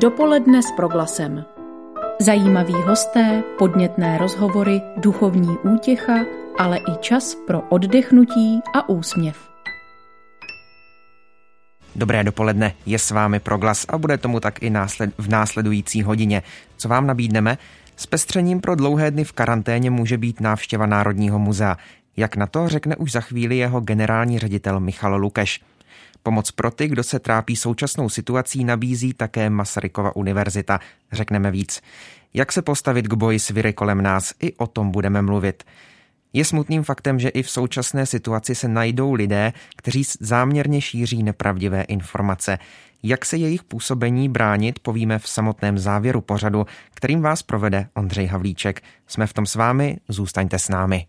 Dopoledne s proglasem. Zajímaví hosté, podnětné rozhovory, duchovní útěcha, ale i čas pro oddechnutí a úsměv. Dobré dopoledne, je s vámi Proglas a bude tomu tak i násled, v následující hodině. Co vám nabídneme? S pestřením pro dlouhé dny v karanténě může být návštěva Národního muzea. Jak na to řekne už za chvíli jeho generální ředitel Michal Lukeš. Pomoc pro ty, kdo se trápí současnou situací, nabízí také Masarykova univerzita. Řekneme víc. Jak se postavit k boji s viry kolem nás, i o tom budeme mluvit. Je smutným faktem, že i v současné situaci se najdou lidé, kteří záměrně šíří nepravdivé informace. Jak se jejich působení bránit, povíme v samotném závěru pořadu, kterým vás provede Ondřej Havlíček. Jsme v tom s vámi, zůstaňte s námi.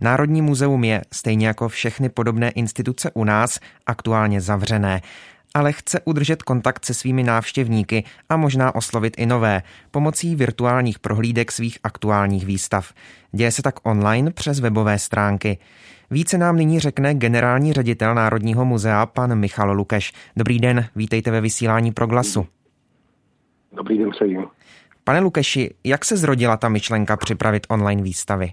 Národní muzeum je, stejně jako všechny podobné instituce u nás, aktuálně zavřené ale chce udržet kontakt se svými návštěvníky a možná oslovit i nové pomocí virtuálních prohlídek svých aktuálních výstav. Děje se tak online přes webové stránky. Více nám nyní řekne generální ředitel Národního muzea pan Michal Lukeš. Dobrý den, vítejte ve vysílání pro glasu. Dobrý den přeji. Pane Lukeši, jak se zrodila ta myšlenka připravit online výstavy?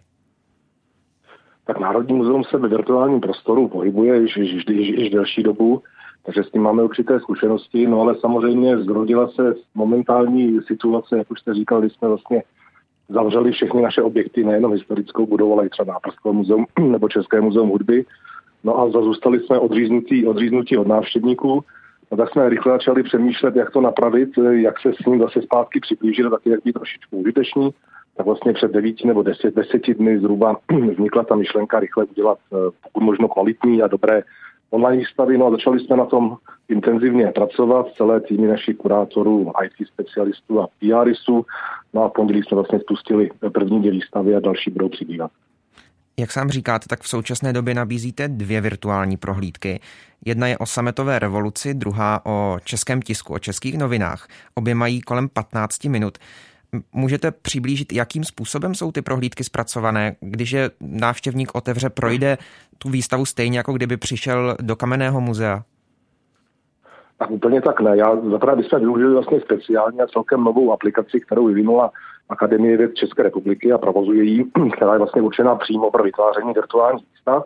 Tak Národní muzeum se ve virtuálním prostoru pohybuje již, již, již, již delší dobu takže s tím máme určité zkušenosti, no ale samozřejmě zrodila se momentální situace, jak už jste říkal, kdy jsme vlastně zavřeli všechny naše objekty, nejenom historickou budovu, ale i třeba Náprského muzeum nebo České muzeum hudby. No a zůstali jsme odříznutí, odříznutí od návštěvníků. No tak jsme rychle začali přemýšlet, jak to napravit, jak se s ním zase zpátky přiblížit taky jak být trošičku užiteční. Tak vlastně před devíti nebo deset, deseti dny zhruba vznikla ta myšlenka rychle udělat eh, pokud možno kvalitní a dobré online výstavy, no a začali jsme na tom intenzivně pracovat, celé týmy našich kurátorů, IT specialistů a PRistů, no a pondělí jsme vlastně spustili první dvě výstavy a další budou přibývat. Jak sám říkáte, tak v současné době nabízíte dvě virtuální prohlídky. Jedna je o sametové revoluci, druhá o českém tisku, o českých novinách. Obě mají kolem 15 minut. Můžete přiblížit, jakým způsobem jsou ty prohlídky zpracované, když je návštěvník otevře, projde tu výstavu stejně, jako kdyby přišel do Kamenného muzea? Tak úplně tak ne. Já zaprvé bychom využili vlastně speciálně a celkem novou aplikaci, kterou vyvinula Akademie věd České republiky a provozuje ji, která je vlastně určená přímo pro vytváření virtuálních výstav.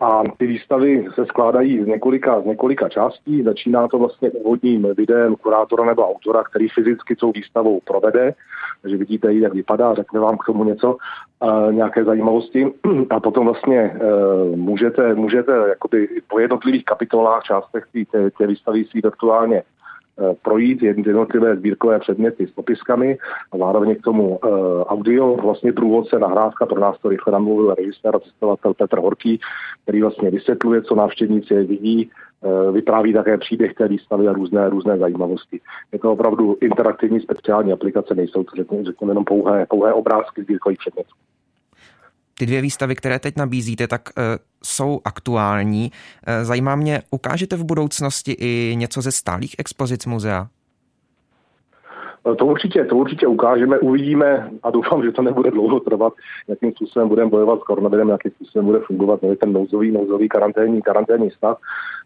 A ty výstavy se skládají z několika, z několika částí. Začíná to vlastně úvodním videem kurátora nebo autora, který fyzicky tou výstavou provede. Takže vidíte, jak vypadá, řekne vám k tomu něco, uh, nějaké zajímavosti. A potom vlastně uh, můžete, můžete jakoby po jednotlivých kapitolách, částech té, výstavy si virtuálně Eh, projít jednotlivé sbírkové předměty s popiskami a zároveň k tomu uh, audio, vlastně průvodce, nahrávka, pro nás to rychle namluvil režisér a cestovatel Petr Horký, který vlastně vysvětluje, co návštěvníci vidí, uh, vypráví také příběh té výstavy a různé, různé zajímavosti. Je to opravdu interaktivní speciální aplikace, nejsou to řekněme jenom pouhé, pouhé obrázky sbírkových předmětů. Ty dvě výstavy, které teď nabízíte, tak uh, jsou aktuální. Uh, zajímá mě, ukážete v budoucnosti i něco ze stálých expozic muzea? E, to určitě, to určitě ukážeme, uvidíme a doufám, že to nebude dlouho trvat, jakým způsobem budeme bojovat s koronavirem, jakým způsobem bude fungovat no, ten nouzový, nouzový karanténní, karanténní stav.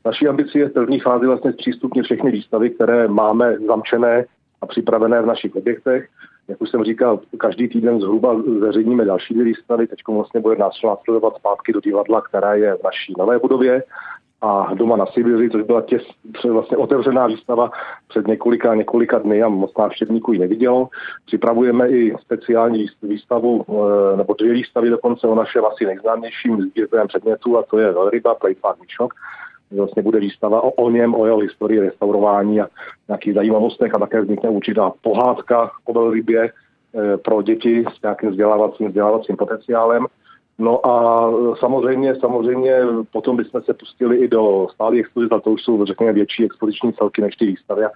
Naší ambicí je v první fázi vlastně zpřístupnit všechny výstavy, které máme zamčené a připravené v našich objektech. Jak už jsem říkal, každý týden zhruba zveřejníme další dvě výstavy. Teď vlastně bude následovat zpátky do divadla, která je v naší nové budově a doma na Sibiři, což byla těs, vlastně otevřená výstava před několika, několika dny a moc návštěvníků ji nevidělo. Připravujeme i speciální výstavu, eh, nebo dvě výstavy dokonce o našem asi nejznámějším sbírkovém předmětu a to je Velryba, Plejtvák vlastně bude výstava o, o něm, o jeho historii restaurování a nějakých zajímavostech a také vznikne určitá pohádka o velrybě e, pro děti s nějakým vzdělávacím, vzdělávacím potenciálem. No a samozřejmě, samozřejmě potom bychom se pustili i do stálých expozic, a to už jsou, řekněme, větší expoziční celky než ty výstavy a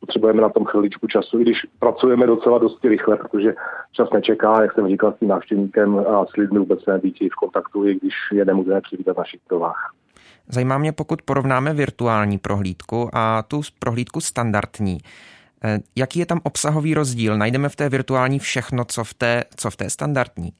potřebujeme na tom chviličku času, i když pracujeme docela dosti rychle, protože čas nečeká, jak jsem říkal, s tím návštěvníkem a s lidmi vůbec nebýt v kontaktu, i když je nemůžeme přivítat v našich provách. Zajímá mě, pokud porovnáme virtuální prohlídku a tu prohlídku standardní, eh, jaký je tam obsahový rozdíl? Najdeme v té virtuální všechno, co v té, co v té standardní?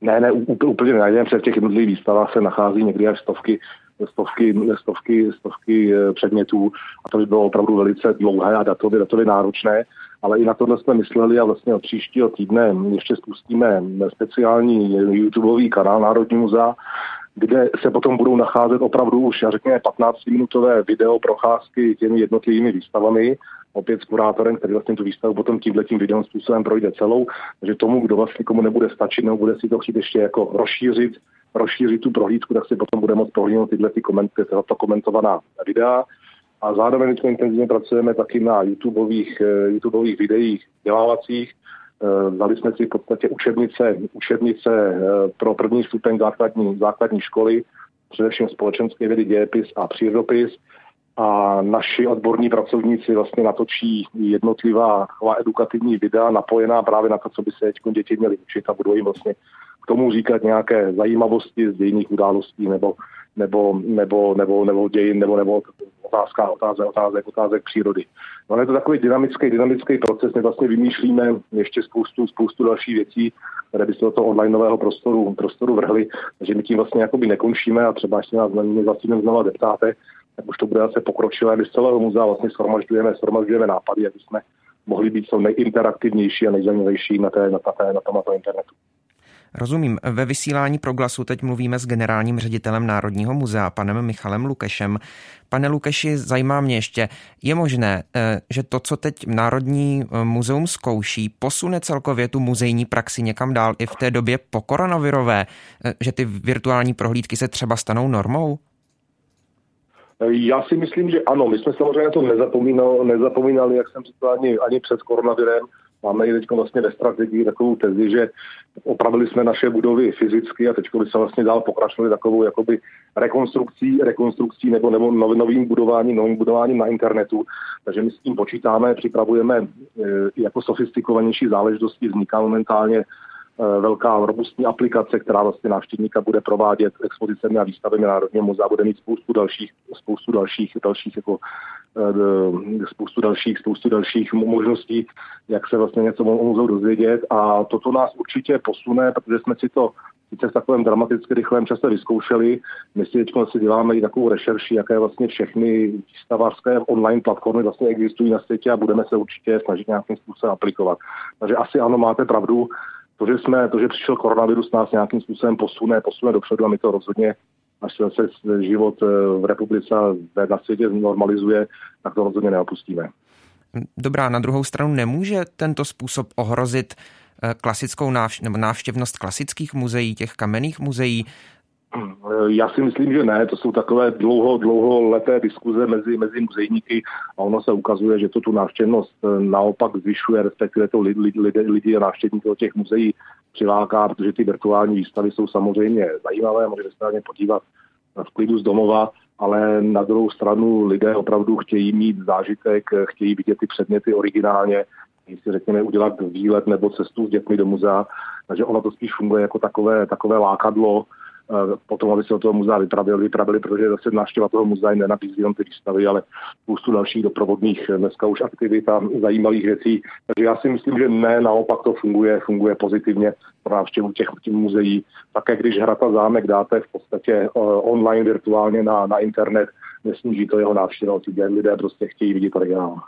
Ne, ne, úplně ne. Před těch jednotlivých výstavách se nachází někdy až stovky, stovky, stovky, stovky eh, předmětů a to by bylo opravdu velice dlouhé a datově, datově náročné. Ale i na tohle jsme mysleli a vlastně od příštího týdne ještě spustíme speciální YouTubeový kanál Národní muzea, kde se potom budou nacházet opravdu už, já řekněme, 15-minutové video procházky těmi jednotlivými výstavami, opět s kurátorem, který vlastně tu výstavu potom tímhle tím videem způsobem projde celou, takže tomu, kdo vlastně komu nebude stačit, nebo bude si to chtít ještě jako rozšířit, rozšířit tu prohlídku, tak si potom bude moct prohlídnout tyhle ty komenty, to komentovaná videa. A zároveň jsme intenzivně pracujeme taky na YouTubeových, eh, YouTubeových videích vzdělávacích, Eh, dali jsme si v podstatě učebnice, učebnice eh, pro první stupeň základní, základní školy, především společenské vědy, dějepis a přírodopis. A naši odborní pracovníci vlastně natočí jednotlivá edukativní videa napojená právě na to, co by se teď děti měly učit a budou jim vlastně k tomu říkat nějaké zajímavosti z dějných událostí nebo, nebo, nebo, nebo, nebo dějin nebo, nebo otázka, otázek, otázek, otázek přírody. No, je to takový dynamický, dynamický proces, my vlastně vymýšlíme ještě spoustu, spoustu dalších věcí, které by se do toho onlineového prostoru, prostoru vrhly, takže my tím vlastně jakoby nekončíme a třeba ještě nás zatím znova zeptáte, tak už to bude zase pokročilé. My z celého muzea vlastně shromažďujeme, shromažďujeme nápady, aby jsme mohli být co nejinteraktivnější a nejzajímavější na, té, na, té, na tomto internetu. Rozumím. Ve vysílání Proglasu teď mluvíme s generálním ředitelem Národního muzea, panem Michalem Lukešem. Pane Lukeši, zajímá mě ještě, je možné, eh, že to, co teď Národní eh, muzeum zkouší, posune celkově tu muzejní praxi někam dál i v té době po koronavirové, eh, že ty virtuální prohlídky se třeba stanou normou? Já si myslím, že ano. My jsme samozřejmě to nezapomínali, nezapomínali jak jsem říkal, ani, ani před koronavirem. Máme i teď vlastně ve strategii takovou tezi, že opravili jsme naše budovy fyzicky a teď by se vlastně dál pokračovali takovou jakoby rekonstrukcí, rekonstrukcí nebo, nebo novým budováním, novým budováním na internetu. Takže my s tím počítáme, připravujeme e, jako sofistikovanější záležitosti, vzniká momentálně Eh, velká robustní aplikace, která vlastně návštěvníka bude provádět expozicemi a výstavami Národního muzea, bude mít spoustu dalších, spoustu dalších, dalších jako spoustu dalších, spoustu dalších možností, jak se vlastně něco o muzeu dozvědět a toto nás určitě posune, protože jsme si to sice v takovém dramaticky rychlém čase vyzkoušeli. My si teď si děláme i takovou rešerši, jaké vlastně všechny výstavářské online platformy vlastně existují na světě a budeme se určitě snažit nějakým způsobem aplikovat. Takže asi ano, máte pravdu, to, že, jsme, to, že přišel koronavirus, nás nějakým způsobem posune, posune dopředu a my to rozhodně, až se život eh, v republice na světě normalizuje, tak to rozhodně neopustíme. Dobrá, na druhou stranu nemůže tento způsob ohrozit eh, klasickou nebo návštěvnost klasických muzeí, těch kamenných muzeí, já si myslím, že ne. To jsou takové dlouho, dlouho leté diskuze mezi, mezi muzejníky a ono se ukazuje, že to tu návštěvnost eh, naopak zvyšuje, respektive to lidi, lidi, lidi a návštěvníky těch muzeí přiláká, protože ty virtuální výstavy jsou samozřejmě zajímavé, můžete se na ně podívat v klidu z domova, ale na druhou stranu lidé opravdu chtějí mít zážitek, chtějí vidět ty předměty originálně, si řekněme udělat výlet nebo cestu s dětmi do muzea, takže ono to spíš funguje jako takové, takové lákadlo, Eh, potom, aby se od toho muzea vypravili, vypravili, protože zase návštěva toho muzea jim nenabízí jenom ty výstavy, ale spoustu dalších doprovodných eh, dneska už aktivit a zajímavých věcí. Takže já si myslím, že ne, naopak to funguje, funguje pozitivně pro návštěvu těch, těch muzeí. Také když Hrata zámek dáte v podstatě uh, online virtuálně na, na internet, nesníží to jeho návštěvu, lidé prostě chtějí vidět originál.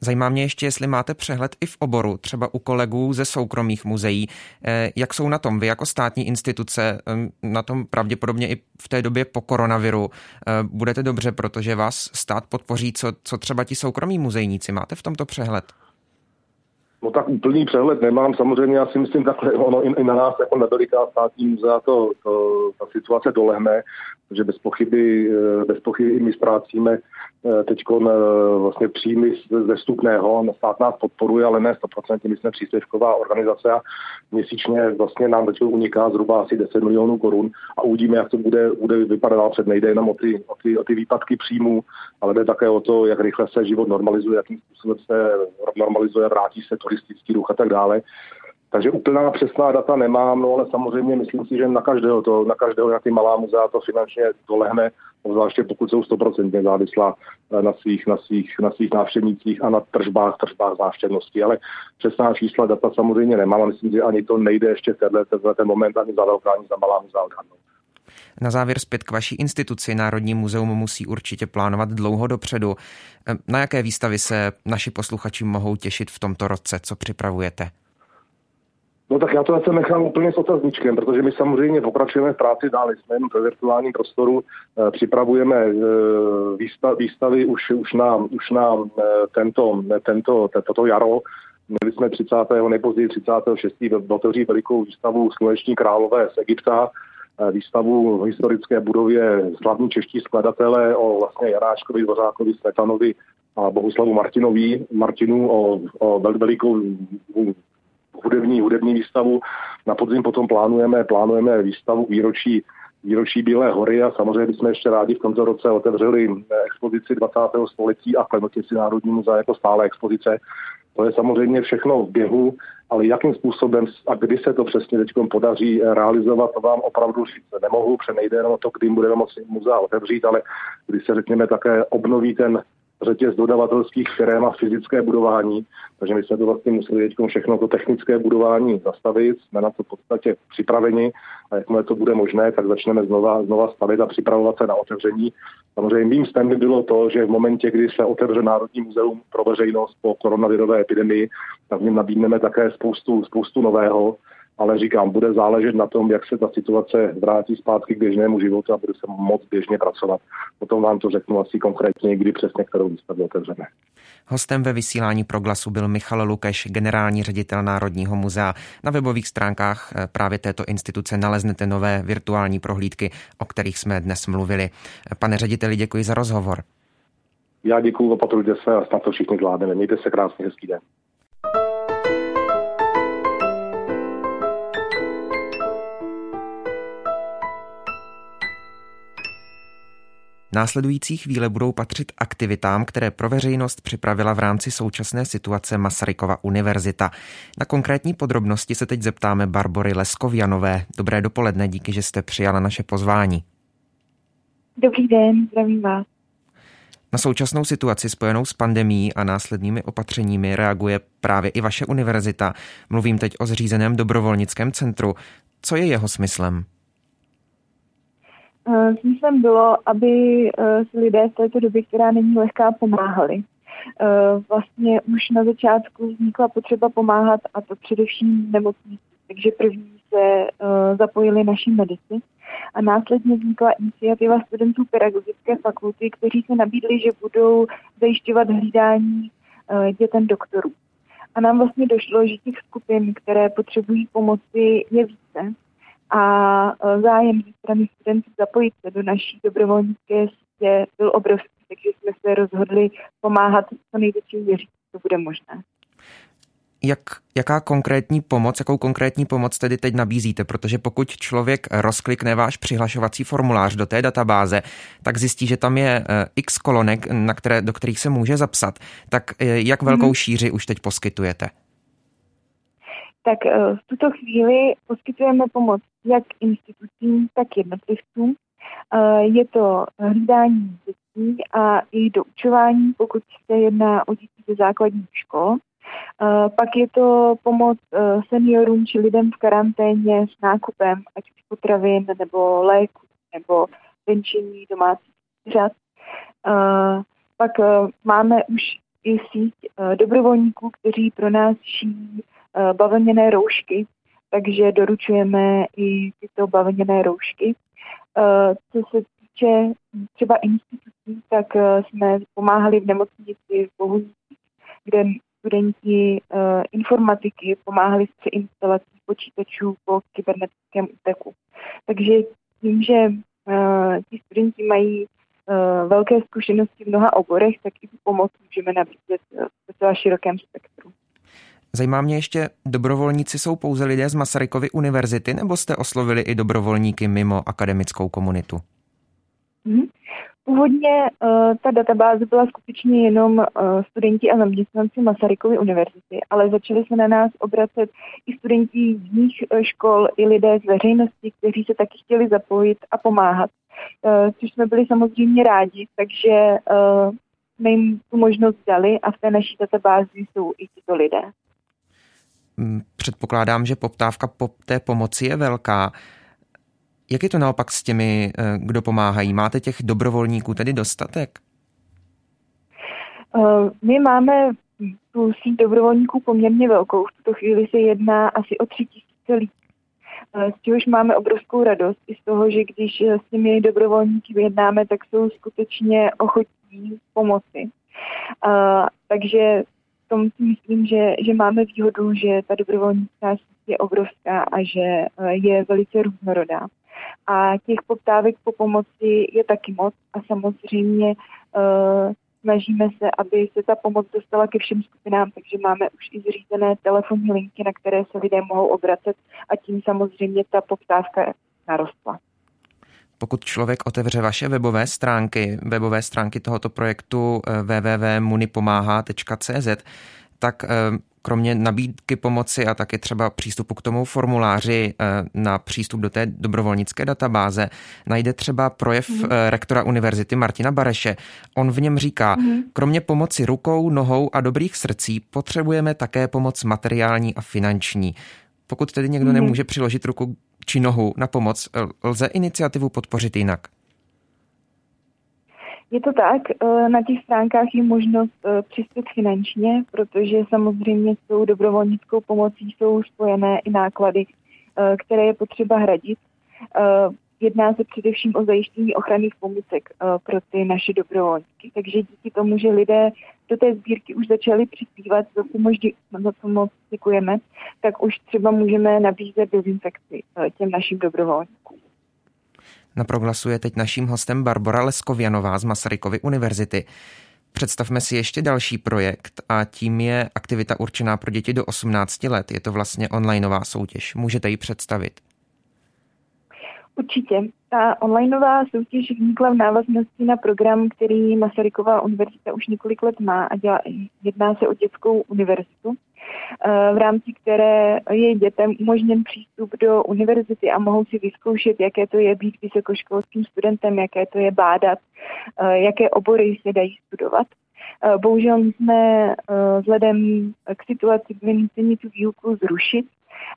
Zajímá mě ještě, jestli máte přehled i v oboru, třeba u kolegů ze soukromých muzeí. Eh, jak jsou na tom vy jako státní instituce, na tom pravděpodobně i v té době po koronaviru? Eh, budete dobře, protože vás stát podpoří, co, co třeba ti soukromí muzejníci. Máte v tomto přehled? No tak úplný přehled nemám. Samozřejmě já si myslím takhle, ono i, i na nás jako na veliká státní muzea to, to, ta situace dolehne, že bez pochyby, eh, bez pochyby my ztrácíme Eh, teď eh, vlastně příjmy ze vstupného. Stát nás podporuje, ale ne 100%. My jsme příspěvková organizace a měsíčně vlastně nám teď uniká zhruba asi 10 milionů korun a uvidíme, jak to bude, bude vypadat před. Nejde jenom o ty, o, ty, o ty výpadky příjmů, ale jde také o to, jak rychle se život normalizuje, jakým způsobem se normalizuje, vrátí se turistický ruch a tak dále. takže úplná přesná data nemám, no ale samozřejmě myslím si, že na každého, to, na každého nějaký malá muzea to finančně dolehne, zvláště pokud jsou 100% závislá eh, na svých, na svých, na svých návštěvnících a na tržbách, tržbách návštěvnosti. Ale přesná čísla data samozřejmě nemám a myslím, že ani to nejde ještě v tenhle ten moment ani za velká, ani za malá muzea odhadnout. Na závěr zpět k vaší instituci Národní muzeum musí určitě plánovat dlouho dopředu. Na jaké výstavy se naši posluchači mohou těšit v tomto roce, co připravujete? No tak já to zase nechám úplně s otazníčkem, protože my samozřejmě pokračujeme v práci dál, jsme jenom ve virtuálním prostoru, e, připravujeme e, výstavy už, už na, už na e, tento, tento, toto jaro. Měli jsme 30. nejpozději 36. otevřít velikou výstavu Sluneční králové z Egypta, výstavu v historické budově slavní čeští skladatelé o vlastně Jaráčkovi, Dvořákovi, Smetanovi a Bohuslavu Martinovi, Martinu o, o velikou hudební, hudební výstavu. Na podzim potom plánujeme, plánujeme výstavu výročí výročí Bílé hory a samozřejmě bychom ještě rádi v tomto roce otevřeli expozici 20. století a klemnotici Národní muzea jako stále expozice. To je samozřejmě všechno v běhu, ale jakým způsobem a kdy se to přesně teď podaří realizovat, to vám opravdu říct nemohu, protože nejde jenom o to, kdy budeme moci muzea otevřít, ale kdy se řekněme také obnoví ten řetěz dodavatelských firm a fyzické budování. Takže my jsme to vlastně museli teď všechno to technické budování zastavit, jsme na to v podstatě připraveni a jakmile to bude možné, tak začneme znova, znova stavit a připravovat se na otevření. Samozřejmě mým snem by bylo to, že v momentě, kdy se otevře Národní muzeum pro veřejnost po koronavirové epidemii, tak v něm nabídneme také spoustu, spoustu nového, ale říkám, bude záležet na tom, jak se ta situace vrátí zpátky k běžnému životu a bude se moc běžně pracovat. Potom vám to řeknu asi konkrétně, kdy přesně kterou výstavu otevřeme. Hostem ve vysílání proglasu byl Michal Lukeš, generální ředitel Národního muzea. Na webových stránkách eh, právě této instituce naleznete nové virtuální prohlídky, o kterých jsme dnes mluvili. Pane řediteli, děkuji za rozhovor. Já děkuji, opatrujte se a snad to všichni zvládneme. Mějte se krásně, hezký den. Následující chvíle budou patřit aktivitám, které pro veřejnost připravila v rámci současné situace Masarykova univerzita. Na konkrétní podrobnosti se teď zeptáme Barbory Leskovjanové. Dobré dopoledne, díky, že jste přijala naše pozvání. Dobrý den, zdravím vás. Na současnou situaci spojenou s pandemí a následnými opatřeními reaguje právě i vaše univerzita. Mluvím teď o zřízeném dobrovolnickém centru. Co je jeho smyslem? Eh, smyslem bylo, aby eh, si lidé v této době, která není lehká, pomáhali. Eh, vlastně už na začátku vznikla potřeba pomáhat a to především nemocnici. Takže první se zapojili naši medici a následně vznikla iniciativa studentů pedagogické fakulty, kteří se nabídli, že budou zajišťovat hlídání dětem doktorů. A nám vlastně došlo, že těch skupin, které potřebují pomoci, je více a e, zájem ze strany studentů zapojit se do naší dobrovolnické sítě byl obrovský, takže jsme se rozhodli pomáhat co největší věří, to bude možné. Jak, jaká konkrétní pomoc, jakou konkrétní pomoc tedy teď nabízíte? Protože pokud člověk rozklikne váš přihlašovací formulář do té databáze, tak zjistí, že tam je e, x kolonek, na které, do kterých se může zapsat. Tak e, jak velkou mm-hmm. šíři už teď poskytujete? Tak v tuto chvíli poskytujeme pomoc jak institucím, tak jednotlivcům. Eh, je to hlídání dětí a i doučování, pokud se jedná o děti ze základních škol. Eh, pak je to pomoc eh, seniorům či lidem v karanténě s nákupem, ať už potravin nebo léku nebo venčení domácích zvířat. Pak máme už i síť dobrovolníků, kteří pro nás šijí bavlněné roušky, takže doručujeme i tyto bavlněné roušky. Eh, co se týče třeba institucí, tak eh, jsme pomáhali v nemocnici v Bohunicích, kde studenti eh, informatiky pomáhali s přeinstalací počítačů po kybernetickém úteku. Takže tím, že ti studenti mají velké zkušenosti v mnoha oborech, tak i tu pomoc můžeme nabízet v docela širokém spektru. Zajímá mě ještě, dobrovolníci jsou pouze lidé z Masarykovy univerzity, nebo jste oslovili i dobrovolníky mimo akademickou komunitu? Hmm. Původně uh, ta databáze byla skutečně jenom uh, studenti a zaměstnanci Masarykovy univerzity, ale začali se na nás obracet i studenti jiných uh, škol, i lidé z veřejnosti, kteří se taky chtěli zapojit a pomáhat, uh, což jsme byli samozřejmě rádi, takže uh, jsme jim tu možnost dali a v té naší databázi jsou i tito lidé. Mm, předpokládám, že poptávka po té pomoci je velká. Jak je to naopak s těmi, eh, kdo pomáhají? Máte těch dobrovolníků tedy dostatek? Eh, my máme tu síť dobrovolníků poměrně velkou. V tuto chvíli se jedná asi o tři tisíce lidí. Eh, z čehož máme obrovskou radost i z toho, že když s těmi dobrovolníky vyjednáme, tak jsou skutečně ochotní pomoci. takže tom si myslím, že, že máme výhodu, že ta dobrovolnická síť je obrovská a že je velice různorodá a těch poptávek po pomoci je taky moc a samozřejmě uh, snažíme se, aby se ta pomoc dostala ke všem skupinám, takže máme už i zřízené telefonní linky, na které se lidé mohou obracet a tím samozřejmě ta poptávka narostla. Pokud člověk otevře vaše webové stránky, webové stránky tohoto projektu eh, www.munipomáhá.cz, tak eh, kromě nabídky pomoci a taky třeba přístupu k tomu formuláři eh, na přístup do té dobrovolnické databáze, najde třeba projev mm. rektora univerzity Martina Bareše. On v něm říká, mm. kromě pomoci rukou, nohou a dobrých srdcí potřebujeme také pomoc materiální a finanční. Pokud tedy někdo mm. nemůže přiložit ruku či nohu na pomoc, lze iniciativu podpořit jinak. Je to tak, eh, na těch stránkách je možnost eh, přispět finančně, protože samozřejmě s tou dobrovolnickou pomocí jsou spojené i náklady, které je potřeba hradit. Jedná se především o zajištění ochranných pomůcek pro ty naše dobrovolníky. Takže díky tomu, že lidé do té sbírky už začali přispívat, za co moc, za co moc děkujeme, tak už třeba můžeme nabízet dezinfekci těm našim dobrovolníkům. Na proglasu je teď naším hostem Barbara Leskovianová z Masarykovy univerzity. Představme si ještě další projekt a tím je aktivita určená pro děti do 18 let. Je to vlastně onlineová soutěž. Můžete ji představit? Určitě. Ta onlineová soutěž vznikla v návaznosti na program, který Masaryková univerzita už několik let má a dělá, jedná se o dětskou univerzitu, eh, v rámci které je dětem umožněn přístup do univerzity a mohou si vyzkoušet, jaké to je být vysokoškolským studentem, jaké to je bádat, eh, jaké obory se dají studovat. Eh, bohužel jsme vzhledem k situaci nuceni tu výuku zrušit,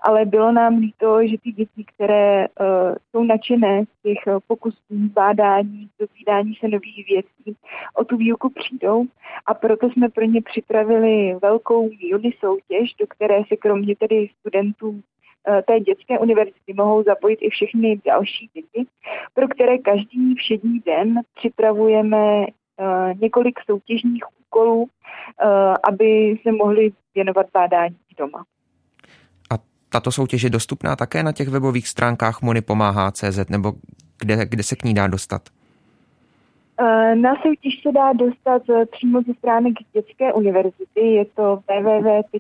ale bylo nám líto, že ty děti, které uh, jsou nadšené z těch uh, pokusů, bádání, dozvídání se nových věcí, o tu výuku přijdou a proto jsme pro ně připravili velkou juni soutěž, do které se kromě tedy studentů uh, té dětské univerzity mohou zapojit i všechny další děti, pro které každý všední den připravujeme několik soutěžních úkolů, aby se mohli věnovat bádání doma. Tato soutěž je dostupná také na těch webových stránkách CZ nebo kde, kde se k ní dá dostat? Eh, na soutěž se dá dostat eh, přímo ze stránek dětské univerzity, je to www.uni.cz.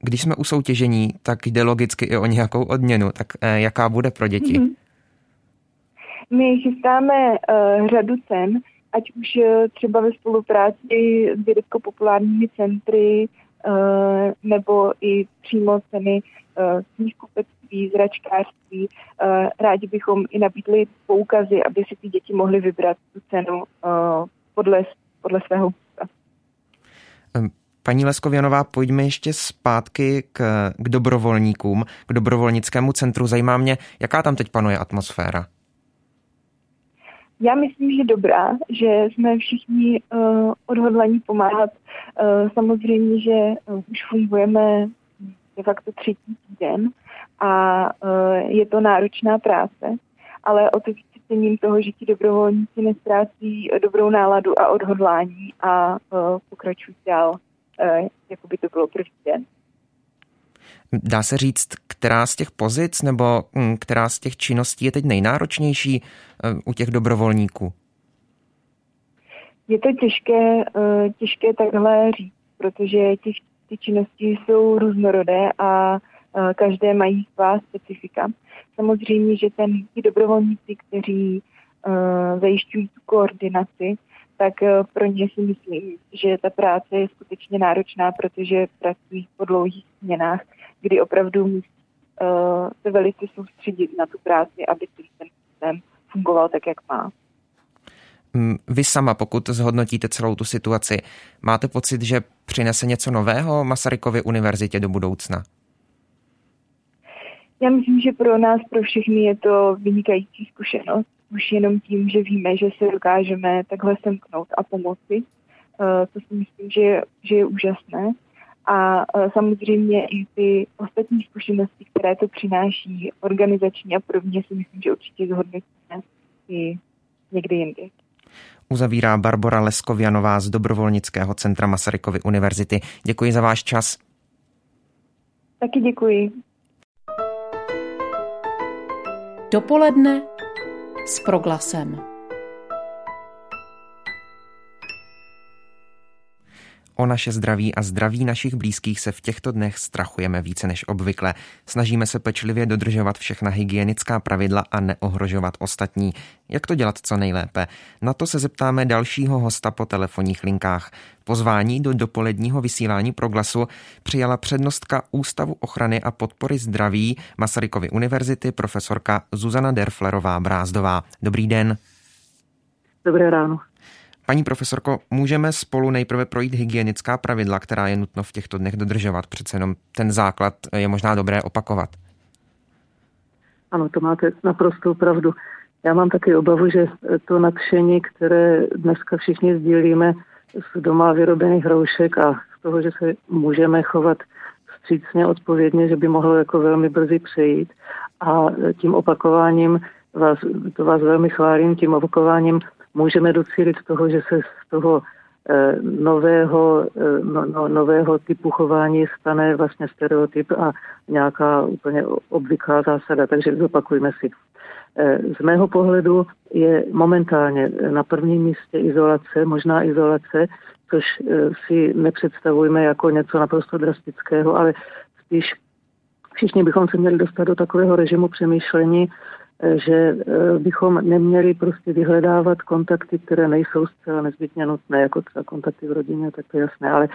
Když jsme u soutěžení, tak jde logicky i o nějakou odměnu, tak eh, jaká bude pro děti? Mm-hmm. My chystáme uh, řadu cen, ať už třeba ve spolupráci s vědecko-populárními centry, nebo i přímo ceny eh, knihkupectví, zračkářství. Eh, rádi bychom i nabídli poukazy, aby si ty děti mohly vybrat tu cenu podle, podle svého gusta. Paní Leskověnová, pojďme ještě zpátky k, k dobrovolníkům, k dobrovolnickému centru. Zajímá mě, jaká tam teď panuje atmosféra? Já myslím, že dobrá, že jsme všichni uh, odhodlaní pomáhat. Uh, samozřejmě, že uh, už fungujeme de facto třetí týden a uh, je to náročná práce, ale o to víc cením toho, že ti dobrovolníci nestrácí dobrou náladu a odhodlání a uh, pokračují dál, uh, jako by to bylo první den. Dá se říct, která z těch pozic nebo hm, která z těch činností je teď nejnáročnější eh, u těch dobrovolníků? Je to těžké, eh, těžké takhle říct, protože těch, ty činnosti jsou různorodé a eh, každé mají svá specifika. samozřejmě, že ten, ti dobrovolníci, kteří zajišťují tu koordinaci, tak pro ně si myslím, že ta práce je skutečně náročná, protože pracují po dlouhých směnách, kdy opravdu musí uh, se velice soustředit na tu práci, aby ten systém fungoval tak, jak má. Mm, vy sama, pokud zhodnotíte celou tu situaci, máte pocit, že přinese něco nového Masarykově univerzitě do budoucna? Já myslím, že pro nás, pro všechny je to vynikající zkušenost. Už jenom tím, že víme, že se dokážeme takhle semknout a pomoci. Eh, to si myslím, že že je úžasné. A samozřejmě i ty ostatní zkušenosti, které to přináší, organizační a podobně, si myslím, že určitě zhodnotíme i někdy jindy. Uzavírá Barbara Leskovianová z Dobrovolnického centra Masarykovy univerzity. Děkuji za váš čas. Taky děkuji. Dopoledne s proglasem. O naše zdraví a zdraví našich blízkých se v těchto dnech strachujeme více než obvykle. Snažíme se pečlivě dodržovat všechna hygienická pravidla a neohrožovat ostatní. Jak to dělat co nejlépe? Na to se zeptáme dalšího hosta po telefonních linkách. Pozvání do dopoledního vysílání proglasu přijala přednostka Ústavu ochrany a podpory zdraví Masarykovy univerzity profesorka Zuzana Derflerová Brázdová. Dobrý den. Dobré ráno. Paní profesorko, můžeme spolu nejprve projít hygienická pravidla, která je nutno v těchto dnech dodržovat. Přece jenom ten základ je možná dobré opakovat. Ano, to máte naprostou pravdu. Já mám taky obavu, že to nadšení, které dneska všichni sdílíme z doma vyrobených hroušek a z toho, že se můžeme chovat vstřícně odpovědně, že by mohlo jako velmi brzy přejít. A tím opakováním vás, to vás velmi chválím, tím opakováním můžeme docílit toho, že se z toho eh, nového, eh, no, no, nového typu chování stane vlastně stereotyp a nějaká úplně obvyklá zásada. Takže zopakujme si. Eh, z mého pohledu je momentálně na prvním místě izolace, možná izolace, což si nepředstavujeme jako něco naprosto drastického, ale spíš všichni bychom se měli dostat do takového režimu přemýšlení, že eh, bychom neměli prostě vyhledávat kontakty, které nejsou zcela nezbytně nutné, jako třeba kontakty v rodině, tak to je jasné, ale,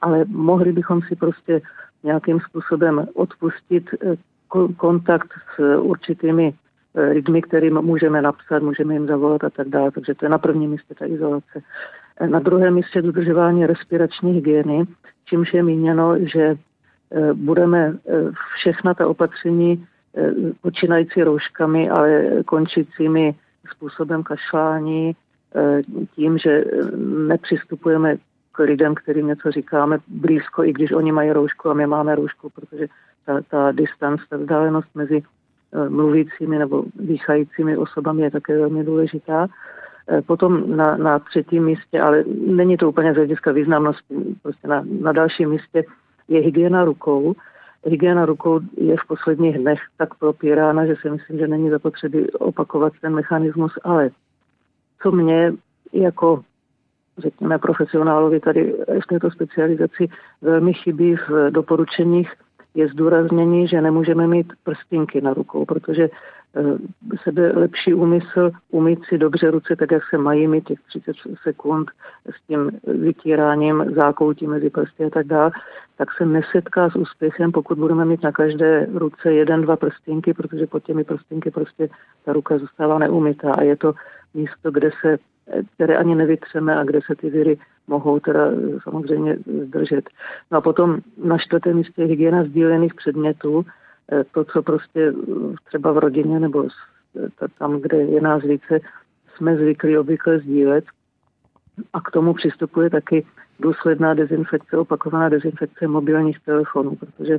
ale mohli bychom si prostě nějakým způsobem odpustit eh, kontakt s určitými eh, lidmi, kterým můžeme napsat, můžeme jim zavolat a tak dále. Takže to je na prvním místě ta izolace. Na druhém místě dodržování respirační hygieny, čímž je míněno, že budeme všechna ta opatření počínající rouškami, ale končícími způsobem kašlání, eh, tím, že nepřistupujeme k lidem, kterým něco říkáme blízko, i když oni mají roušku a my máme roušku, protože ta, ta distance, ta vzdálenost mezi eh, mluvícími nebo dýchajícími osobami je také velmi důležitá. Potom na, na třetím místě, ale není to úplně z hlediska významnosti, prostě na, na dalším místě je hygiena rukou, hygiena rukou je v posledních dnech tak propírána, že si myslím, že není zapotřebí opakovat ten mechanismus, ale co mě jako řekněme profesionálovi tady v této specializaci velmi chybí v doporučeních je zdůraznění, že nemůžeme mít prstinky na rukou, protože sebe lepší úmysl umít si dobře ruce tak, jak se mají mít těch 30 sekund s tím vytíráním zákoutí mezi prsty a tak dále, tak se nesetká s úspěchem, pokud budeme mít na každé ruce jeden, dva prstinky, protože pod těmi prstinky prostě ta ruka zůstává neumytá a je to místo, kde se které ani nevytřeme a kde se ty viry mohou teda samozřejmě zdržet. No a potom na čtvrtém místě hygiena sdílených předmětů, Eh, to, co prostě eh, třeba v rodině nebo eh, tam, kde je nás více, jsme zvyklí obvykle sdílet. A k tomu přistupuje taky důsledná dezinfekce, opakovaná dezinfekce mobilních telefonů, protože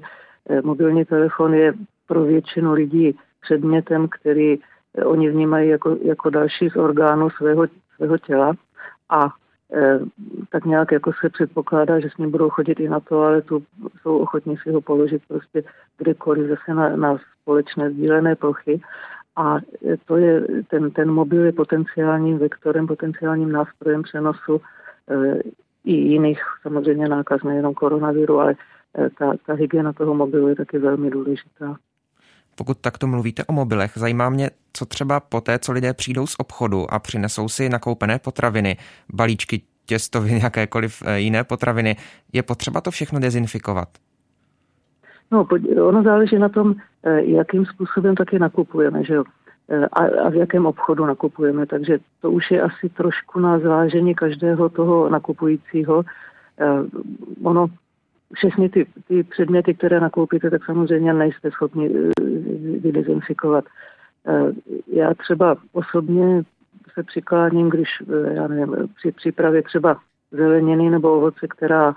mobilní telefon je pro většinu lidí předmětem, který oni vnímají jako, jako další z orgánů svého, svého těla a Eh, tak nějak jako se předpokládá, že s ním budou chodit i na to, ale tu jsou ochotní si ho položit prostě kdekoliv zase na, na společné sdílené plochy. A eh, to je, ten, ten mobil je potenciálním vektorem, potenciálním nástrojem přenosu e, i jiných samozřejmě nákaz, nejenom koronaviru, ale ta, ta hygiena toho mobilu je taky velmi důležitá. Pokud takto mluvíte o mobilech, zajímá mě, co třeba po té, co lidé přijdou z obchodu a přinesou si nakoupené potraviny, balíčky těstoviny, jakékoliv eh, jiné potraviny, je potřeba to všechno dezinfikovat? No, ono záleží na tom, eh, jakým způsobem taky nakupujeme, že jo? Eh, a, a v jakém obchodu nakupujeme. Takže to už je asi trošku na zvážení každého toho nakupujícího. Ono, všechny ty, ty předměty, které nakoupíte, tak samozřejmě nejste schopni vydezinfikovat. Já třeba osobně se přikláním, když, já nevím, při přípravě třeba zeleniny nebo ovoce, která,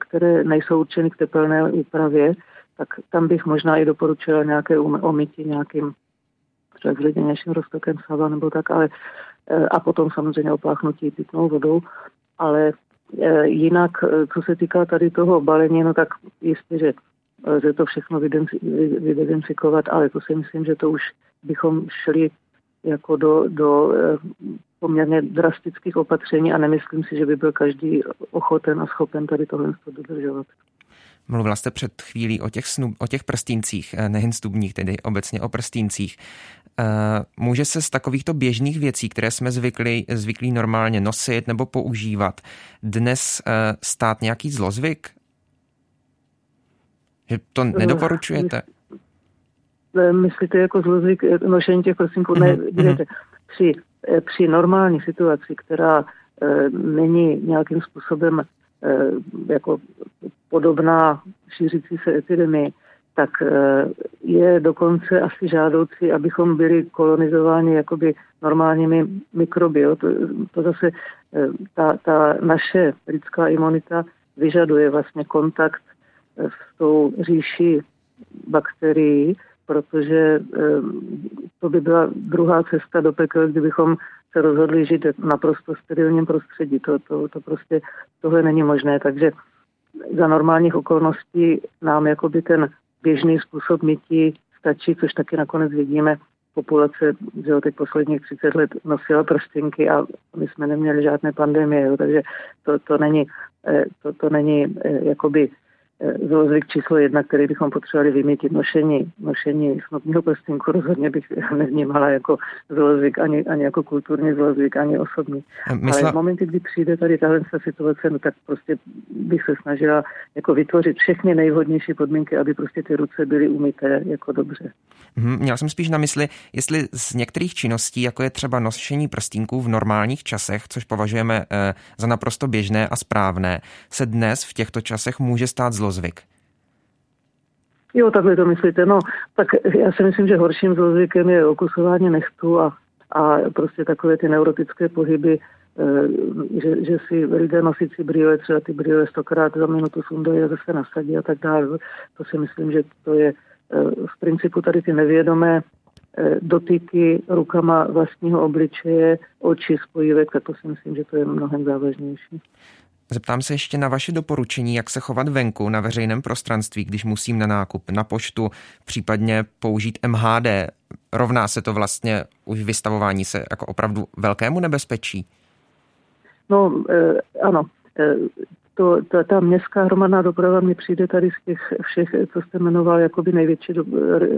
které nejsou určeny k tepelné úpravě, tak tam bych možná i doporučila nějaké omytí nějakým třeba zleděnějším roztokem sava nebo tak, ale a potom samozřejmě opláchnutí pitnou vodou, ale jinak, e, co se týká tady toho balení, no tak jistě, že lze to všechno vydezinfikovat, ale to si myslím, že to už bychom šli jako do, do poměrně drastických opatření a nemyslím si, že by byl každý ochoten a schopen tady tohle dodržovat. Mluvila jste před chvílí o těch, snub, o těch prstíncích, eh, nejen stubních, tedy obecně o prstíncích. Eh, může se z takovýchto běžných věcí, které jsme zvykli, zvyklí normálně nosit nebo používat, dnes eh, stát nějaký zlozvyk? Že to nedoporučujete? Myslíte jako zlozvyk nošení těch prstínků? Ne, mm-hmm. při, při normální situaci, která není nějakým způsobem jako podobná šířící se epidemii, tak eh, je dokonce asi žádoucí, abychom byli kolonizováni jakoby normálními mikroby. To, to zase eh, ta, ta naše lidská imunita vyžaduje vlastně kontakt eh, s tou říší bakterií, protože to by byla druhá cesta do pekel, kdybychom se rozhodli žít naprosto sterilním prostředí. To, to, to prostě tohle není možné, takže za normálních okolností nám jakoby ten běžný způsob mytí stačí, což taky nakonec vidíme. Populace, že jo, teď posledních 30 let nosila prstinky a my jsme neměli žádné pandemie, jo, takže to, to není, eh, to, to není eh, jakoby zlozvyk číslo jedna, který bychom potřebovali vymítit. Nošení, nošení snobního prstinku rozhodně bych nevnímala jako zlozvyk, ani, ani jako kulturní zlozvyk, ani osobní. Mysla... Ale v momentě, kdy přijde tady tahle situace, no tak prostě bych se snažila jako vytvořit všechny nejvhodnější podmínky, aby prostě ty ruce byly umyté jako dobře. Hmm, měl jsem spíš na mysli, jestli z některých činností, jako je třeba nošení prstínků v normálních časech, což považujeme eh, za naprosto běžné a správné, se dnes v těchto časech může stát zlozvyk zlozvyk? Jo, takhle to myslíte. No, tak já si myslím, že horším zlozvykem je okusování nechtu a, a prostě takové ty neurotické pohyby, eh, že, že si lidé nosí si brýle, třeba ty brýle stokrát za minutu sundají a zase nasadí a tak dále. To si myslím, že to je eh, v principu tady ty nevědomé eh, dotyky rukama vlastního obličeje, oči, spojivek, tak to si myslím, že to je mnohem závažnější. Zeptám se ještě na vaše doporučení, jak se chovat venku na veřejném prostranství, když musím na nákup, na poštu, případně použít MHD. Rovná se to vlastně už vystavování se jako opravdu velkému nebezpečí? No, eh, ano. Eh, to, ta, ta městská hromadná doprava mi přijde tady z těch všech, co jste jmenoval, jakoby největší do,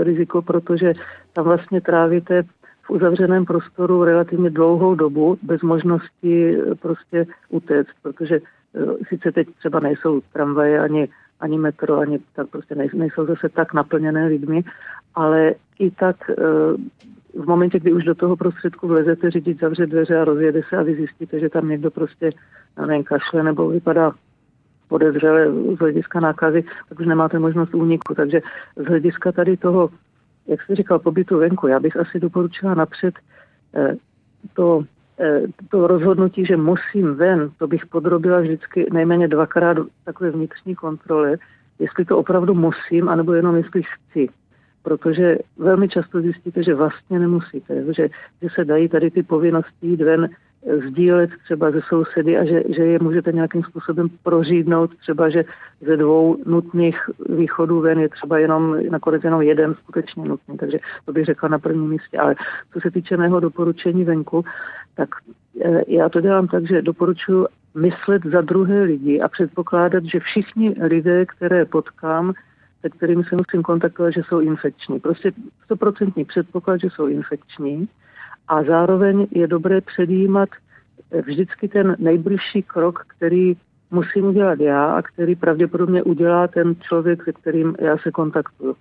riziko, protože tam vlastně trávíte v uzavřeném prostoru relativně dlouhou dobu bez možnosti prostě utéct, protože Eh, sice teď třeba nejsou tramvaje ani, ani metro, ani tak prostě nejsou zase tak naplněné lidmi, ale i tak eh, v momentě, kdy už do toho prostředku vlezete, řidič zavře dveře a rozjede se a vy zjistíte, že tam někdo prostě, nevím, kašle nebo vypadá podezřele z hlediska nákazy, tak už nemáte možnost úniku. Takže z hlediska tady toho, jak jste říkal, pobytu venku, já bych asi doporučila napřed eh, to Eh, to rozhodnutí, že musím ven, to bych podrobila vždycky nejméně dvakrát takové vnitřní kontrole, jestli to opravdu musím, anebo jenom jestli chci. Protože velmi často zjistíte, že vlastně nemusíte, že, že se dají tady ty povinnosti jít ven sdílet třeba ze sousedy a že, že je můžete nějakým způsobem prořídnout, třeba že ze dvou nutných východů ven je třeba jenom nakonec jenom jeden skutečně nutný, takže to bych řekla na prvním místě. Ale co se týče mého doporučení venku, tak eh, já to dělám tak, že doporučuji myslet za druhé lidi a předpokládat, že všichni lidé, které potkám, se kterými se musím kontaktovat, že jsou infekční. Prostě 100% předpoklad, že jsou infekční a zároveň je dobré předjímat vždycky ten nejbližší krok, který musím udělat já a který pravděpodobně udělá ten člověk, se kterým já se kontaktuju.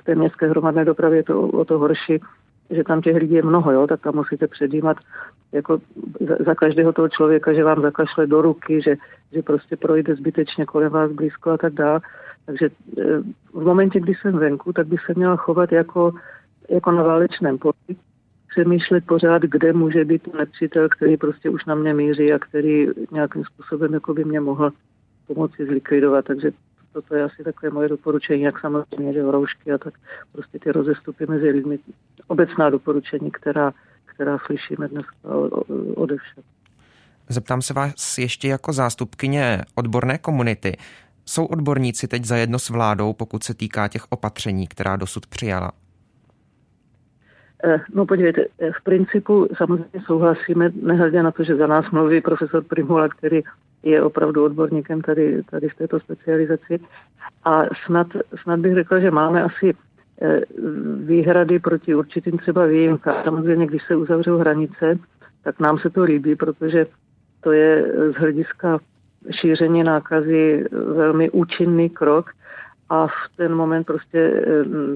V té městské hromadné dopravě je to o to horší, že tam těch lidí je mnoho, jo, tak tam musíte předjímat jako za, za každého toho člověka, že vám zakašle do ruky, že, že prostě projde zbytečně kolem vás blízko a tak dále. Takže eh, v momentě, kdy jsem venku, tak by se měla chovat jako, jako na válečném poli, přemýšlet pořád, kde může být nepřítel, který prostě už na mě míří a který nějakým způsobem jako by mě mohl pomoci zlikvidovat. Takže toto je asi takové moje doporučení, jak samozřejmě, že roušky a tak prostě ty rozestupy mezi lidmi. Obecná doporučení, která, která slyšíme dnes ode všech. Zeptám se vás ještě jako zástupkyně odborné komunity. Jsou odborníci teď zajedno s vládou, pokud se týká těch opatření, která dosud přijala? Eh, no podívejte, eh, v principu samozřejmě souhlasíme, nehledě na to, že za nás mluví profesor Primula, který je opravdu odborníkem tady, tady v této specializaci. A snad, snad bych řekla, že máme asi eh, výhrady proti určitým třeba výjimkám. Samozřejmě, když se uzavřou hranice, tak nám se to líbí, protože to je z hlediska šíření nákazy velmi účinný krok a v ten moment prostě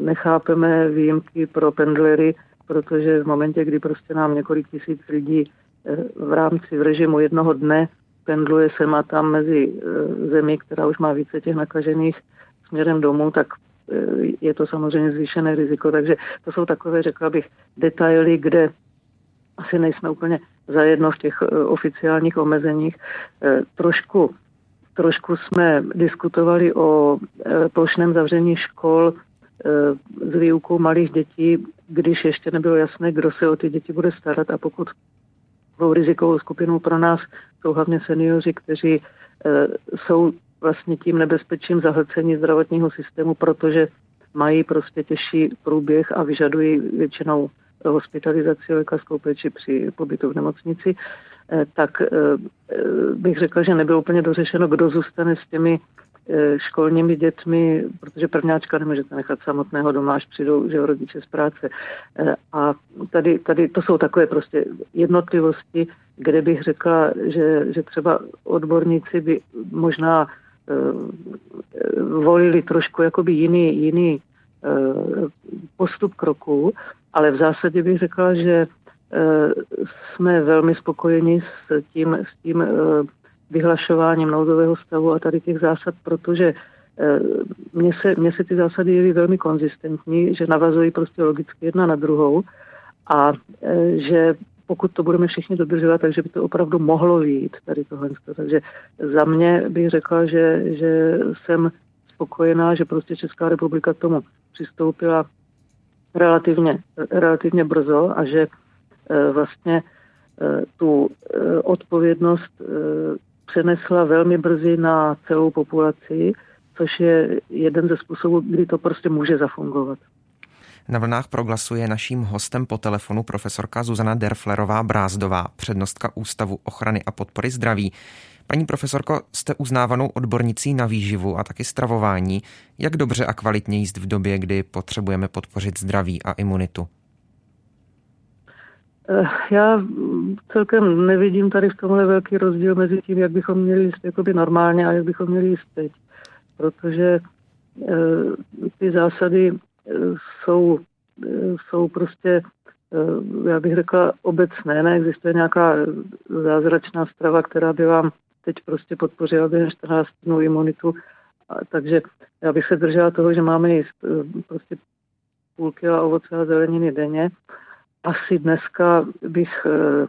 nechápeme výjimky pro pendlery, protože v momentě, kdy prostě nám několik tisíc lidí eh, v rámci v režimu jednoho dne pendluje sem a tam mezi eh, zemí, která už má více těch nakažených směrem domů, tak eh, je to samozřejmě zvýšené riziko. Takže to jsou takové, řekla bych, detaily, kde asi nejsme úplně zajedno v těch oficiálních omezeních. Trošku, trošku jsme diskutovali o plošném zavření škol s výukou malých dětí, když ještě nebylo jasné, kdo se o ty děti bude starat a pokud tou rizikovou skupinou pro nás jsou hlavně seniori, kteří e, jsou vlastně tím nebezpečím zahlcení zdravotního systému, protože mají prostě těžší průběh a vyžadují většinou hospitalizaci lékařskou péči při pobytu v nemocnici, e, tak e, bych řekla, že nebylo úplně dořešeno, kdo zůstane s těmi Eh, školními dětmi, protože prvňáčka nemůžete nechat samotného doma, až přijdou že rodiče z práce. Eh, a tady, tady to jsou takové prostě jednotlivosti, kde bych řekla, že, že třeba odborníci by možná eh, volili trošku jakoby jiný, jiný postup kroků, ale v zásadě bych řekla, že jsme velmi spokojeni s tím, s tím vyhlašováním nouzového stavu a tady těch zásad, protože eh, mně se, mně se ty zásady jeví velmi konzistentní, že navazují prostě logicky jedna na druhou a eh, že pokud to budeme všichni dodržovat, takže by to opravdu mohlo výjít tady tohle. Takže za mě bych řekla, že, že jsem spokojená, že prostě Česká republika k tomu přistoupila relativně, relativně brzo a že eh, vlastně tu odpovědnost přenesla velmi brzy na celou populaci, což je jeden ze způsobů, kdy to prostě může zafungovat. Na vlnách proglasu je naším hostem po telefonu profesorka Zuzana Derflerová Brázdová, přednostka Ústavu ochrany a podpory zdraví. Paní profesorko, jste uznávanou odbornicí na výživu a taky stravování. Jak dobře a kvalitně jíst v době, kdy potřebujeme podpořit zdraví a imunitu? Eh, já celkem nevidím tady v tomhle velký rozdíl mezi tím, jak bychom měli jíst jakoby normálně a jak bychom měli jíst teď. Protože e, ty zásady e, jsou, jsou prostě, já bych řekla, obecné. Neexistuje nějaká zázračná strava, která by vám teď prostě podpořila během 14 dnů imunitu. Takže já bych se držela toho, že máme jíst prostě půl kila ovoce a zeleniny denně asi dneska bych eh,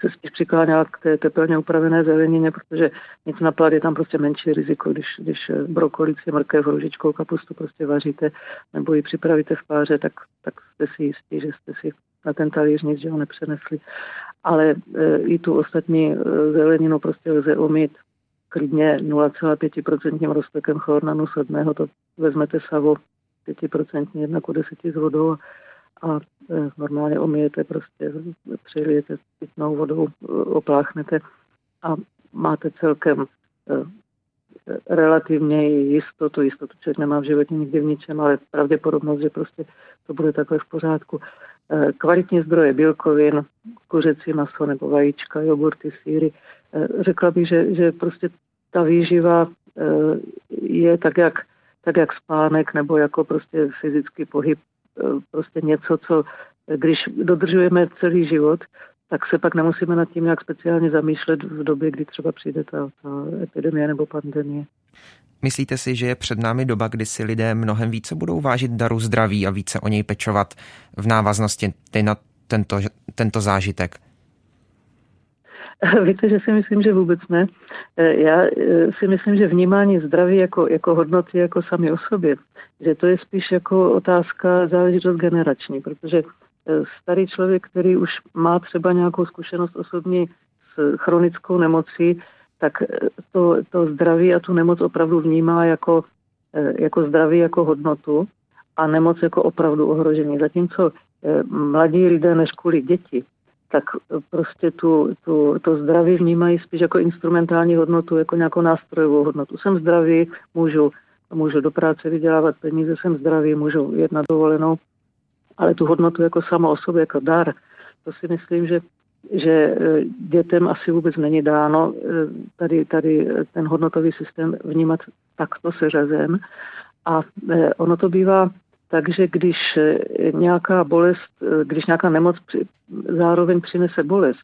se spíš přikláněla k té tepelně upravené zelenině, protože nic na plát je tam prostě menší riziko, když, když eh, brokolici, mrkev, růžičkou kapustu prostě vaříte nebo ji připravíte v páře, tak, tak jste si jistí, že jste si na ten talíř nic, ho nepřenesli. Ale e, i tu ostatní e, zeleninu prostě lze umít klidně 0,5% roztekem chlornanu sodného, to vezmete savo 5% jedna ku 10 s vodou a e, normálně omijete, prostě přilijete pitnou vodou, e, opláchnete a máte celkem e, relativně jistotu, jistotu člověk nemá v životě nikdy v ničem, ale pravděpodobnost, že prostě to bude takhle v pořádku. Kvalitní zdroje bílkovin, kuřecí maso nebo vajíčka, jogurty, síry. Řekla bych, že, že prostě ta výživa je tak jak, tak jak spánek nebo jako prostě fyzický pohyb, prostě něco, co když dodržujeme celý život, tak se pak nemusíme nad tím nějak speciálně zamýšlet v době, kdy třeba přijde ta, ta epidemie nebo pandemie. Myslíte si, že je před námi doba, kdy si lidé mnohem více budou vážit daru zdraví a více o něj pečovat v návaznosti na tento, tento zážitek? Víte, že si myslím, že vůbec ne. Já eh, si myslím, že vnímání zdraví jako, jako hodnoty jako sami o sobě, že to je spíš jako otázka záležitost generační, protože eh, starý člověk, který už má třeba nějakou zkušenost osobní s chronickou nemocí, tak to, to zdraví a tu nemoc opravdu vnímá jako, jako zdraví, jako hodnotu a nemoc jako opravdu ohrožení. Zatímco mladí lidé než kvůli děti, tak prostě tu, tu, to zdraví vnímají spíš jako instrumentální hodnotu, jako nějakou nástrojovou hodnotu. Jsem zdravý, můžu, můžu do práce vydělávat peníze, jsem zdravý, můžu jet na dovolenou, ale tu hodnotu jako samo o sobě, jako dar, to si myslím, že že e, dětem asi vůbec není dáno e, tady, tady ten hodnotový systém vnímat takto seřazen. A ono to bývá tak, že když nějaká bolest, když nějaká nemoc zároveň přinese bolest,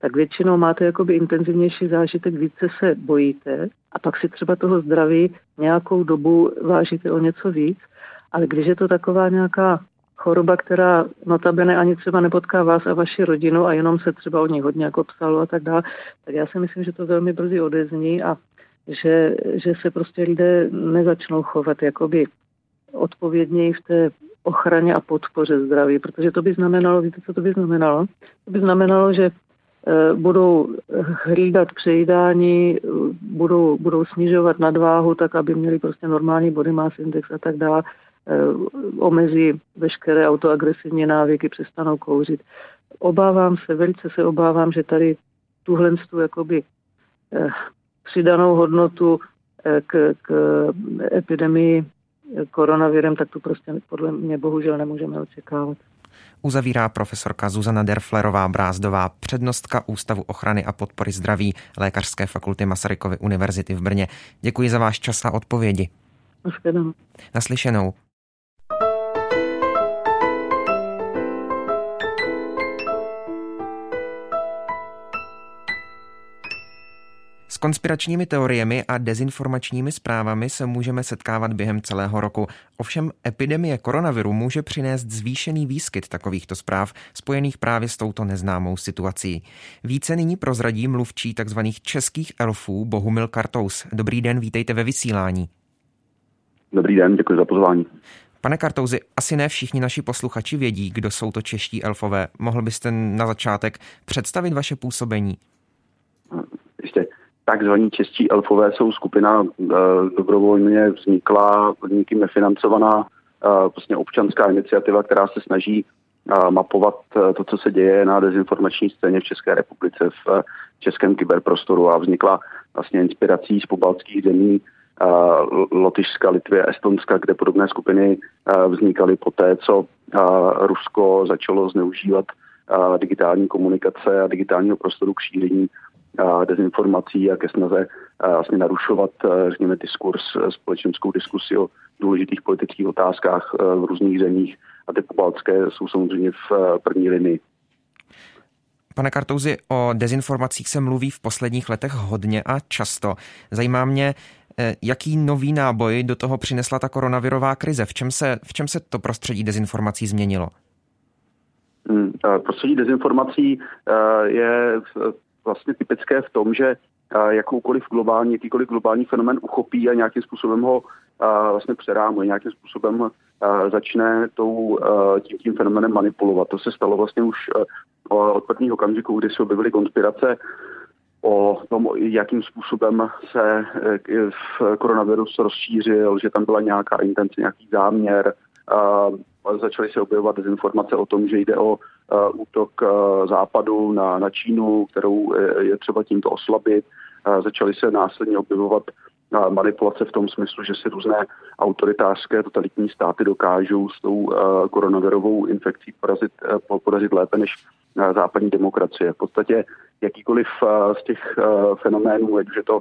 tak většinou máte jakoby intenzivnější zážitek, více se bojíte a pak si třeba toho zdraví nějakou dobu vážíte o něco víc. Ale když je to taková nějaká choroba, která notabene ani třeba nepotká vás a vaši rodinu a jenom se třeba o ní hodně jako psalo a tak dále, tak já si myslím, že to velmi brzy odezní a že, že se prostě lidé nezačnou chovat jakoby odpovědněji v té ochraně a podpoře zdraví, protože to by znamenalo, víte, co to by znamenalo? To by znamenalo, že eh, budou hlídat přejídání, budou, budou snižovat nadváhu tak, aby měli prostě normální body mass index a tak dále Eh, omezí veškeré autoagresivní návyky, přestanou kouřit. Obávám se, velice se obávám, že tady tuhle tu jakoby eh, přidanou hodnotu eh, k, k epidemii koronavirem, tak tu prostě podle mě bohužel nemůžeme očekávat. Uzavírá profesorka Zuzana Derflerová Brázdová, přednostka Ústavu ochrany a podpory zdraví Lékařské fakulty Masarykovy univerzity v Brně. Děkuji za váš čas a odpovědi. Naslyšenou. Konspiračními teoriemi a dezinformačními zprávami se můžeme setkávat během celého roku. Ovšem epidemie koronaviru může přinést zvýšený výskyt takovýchto zpráv spojených právě s touto neznámou situací. Více nyní prozradí mluvčí tzv. českých elfů Bohumil Kartous. Dobrý den, vítejte ve vysílání. Dobrý den, děkuji za pozvání. Pane Kartouzi, asi ne všichni naši posluchači vědí, kdo jsou to čeští elfové. Mohl byste na začátek představit vaše působení? Takzvaní čestí elfové jsou skupina uh, dobrovolně vzniklá, nikým nefinancovaná vlastně občanská iniciativa, která se snaží uh, mapovat to, co se děje na dezinformační scéně v České republice, v českém kyberprostoru. A vznikla vlastně inspirací z pobaltských zemí Lotyšska, Litvy a Estonska, kde podobné skupiny vznikaly poté, co uh, Rusko začalo zneužívat digitální komunikace a digitálního prostoru k šíření dezinformací a ke snaze vlastně narušovat, řekněme, diskurs, společenskou diskusi o důležitých politických otázkách v různých zemích a ty pobaltské jsou samozřejmě v první linii. Pane Kartouzi, o dezinformacích se mluví v posledních letech hodně a často. Zajímá mě, e, jaký nový náboj do toho přinesla ta koronavirová krize? V čem se, v čem se to prostředí dezinformací změnilo? Hmm, prostředí dezinformací je vlastně typické v tom, že jakoukoliv globální, jakýkoliv globální fenomen uchopí a nějakým způsobem ho vlastně přerámuje, nějakým způsobem začne tou, tím, tím fenomenem manipulovat. To se stalo vlastně už od prvního okamžiku, kdy se objevily konspirace o tom, jakým způsobem se e, koronavirus rozšířil, že tam byla nějaká intence, nějaký záměr, začaly se objevovat dezinformace o tom, že jde o uh, útok uh, západu na, na Čínu, kterou je třeba tímto oslabit. Začaly se následně objevovat manipulace v tom smyslu, že si různé autoritářské totalitní státy dokážou s tou koronavirovou infekcí porazit, porazit lépe než západní demokracie. V podstatě jakýkoliv z těch fenoménů, ať už je to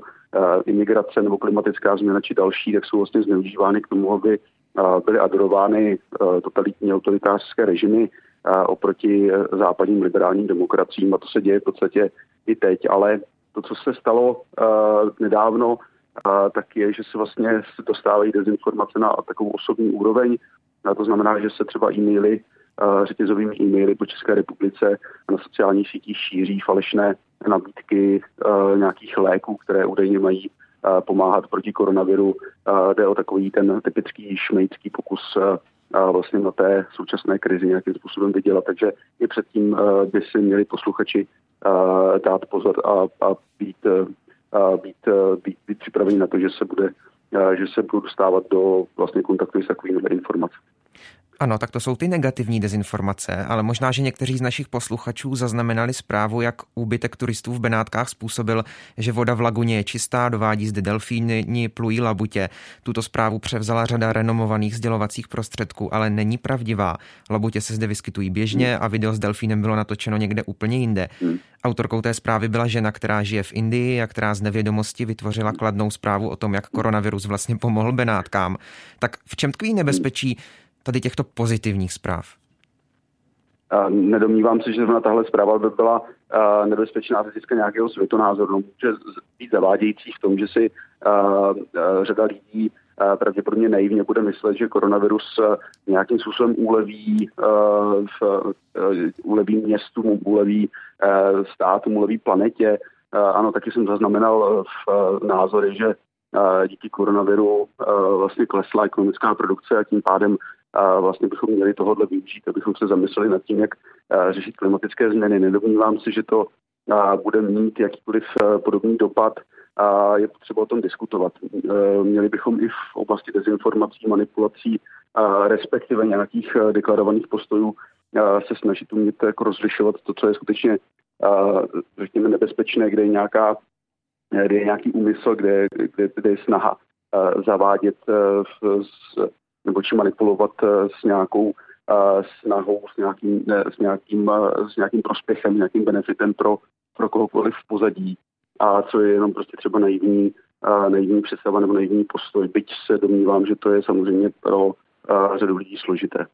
imigrace nebo klimatická změna či další, tak jsou vlastně zneužívány k tomu, aby byly adorovány totalitní autoritářské režimy oproti západním liberálním demokraciím. A to se děje v podstatě i teď, ale to, co se stalo nedávno, tak je, že se vlastně dostávají dezinformace na takovou osobní úroveň, a to znamená, že se třeba e-maily řetězovými e-maily po České republice na sociálních sítích šíří falešné nabídky nějakých léků, které údajně mají pomáhat proti koronaviru. Jde o takový ten typický šmejcký pokus vlastně na té současné krizi nějakým způsobem vydělat. Takže i předtím by si měli posluchači dát pozor a, a být, a být, být, být připraveni na to, že se bude že se budou dostávat do vlastně kontaktu s takovými informacemi. Ano, tak to jsou ty negativní dezinformace, ale možná, že někteří z našich posluchačů zaznamenali zprávu, jak úbytek turistů v Benátkách způsobil, že voda v laguně je čistá, dovádí zde delfíny, plují labutě. Tuto zprávu převzala řada renomovaných sdělovacích prostředků, ale není pravdivá. Labutě se zde vyskytují běžně a video s delfínem bylo natočeno někde úplně jinde. Autorkou té zprávy byla žena, která žije v Indii a která z nevědomosti vytvořila kladnou zprávu o tom, jak koronavirus vlastně pomohl Benátkám. Tak v čem tkví nebezpečí tady těchto pozitivních zpráv? Nedomnívám se, že zrovna tahle zpráva by byla nebezpečná z hlediska nějakého světonázoru. Může být zavádějící v tom, že si řada lidí pravděpodobně naivně bude myslet, že koronavirus nějakým způsobem uleví, v, uleví městům, uleví státům, uleví planetě. Ano, taky jsem zaznamenal v názory, že díky koronaviru vlastně klesla ekonomická produkce a tím pádem a vlastně bychom měli tohohle využít, abychom se zamysleli nad tím, jak řešit klimatické změny. Nedomnívám se, že to bude mít jakýkoliv podobný dopad a je potřeba o tom diskutovat. Měli bychom i v oblasti dezinformací, manipulací, respektive nějakých deklarovaných postojů se snažit umět jako rozlišovat to, co je skutečně řekněme nebezpečné, kde je nějaká kde je nějaký úmysl, kde, kde, kde je snaha zavádět v, s, nebo či manipulovat eh, s nějakou eh, snahou, s nějakým, s nějakým, eh, s nějakým prospěchem, nějakým benefitem pro, pro kohokoliv v pozadí a co je jenom prostě třeba naivní, naivní představa nebo naivní postoj, byť se domnívám, že to je samozřejmě pro řadu lidí složité.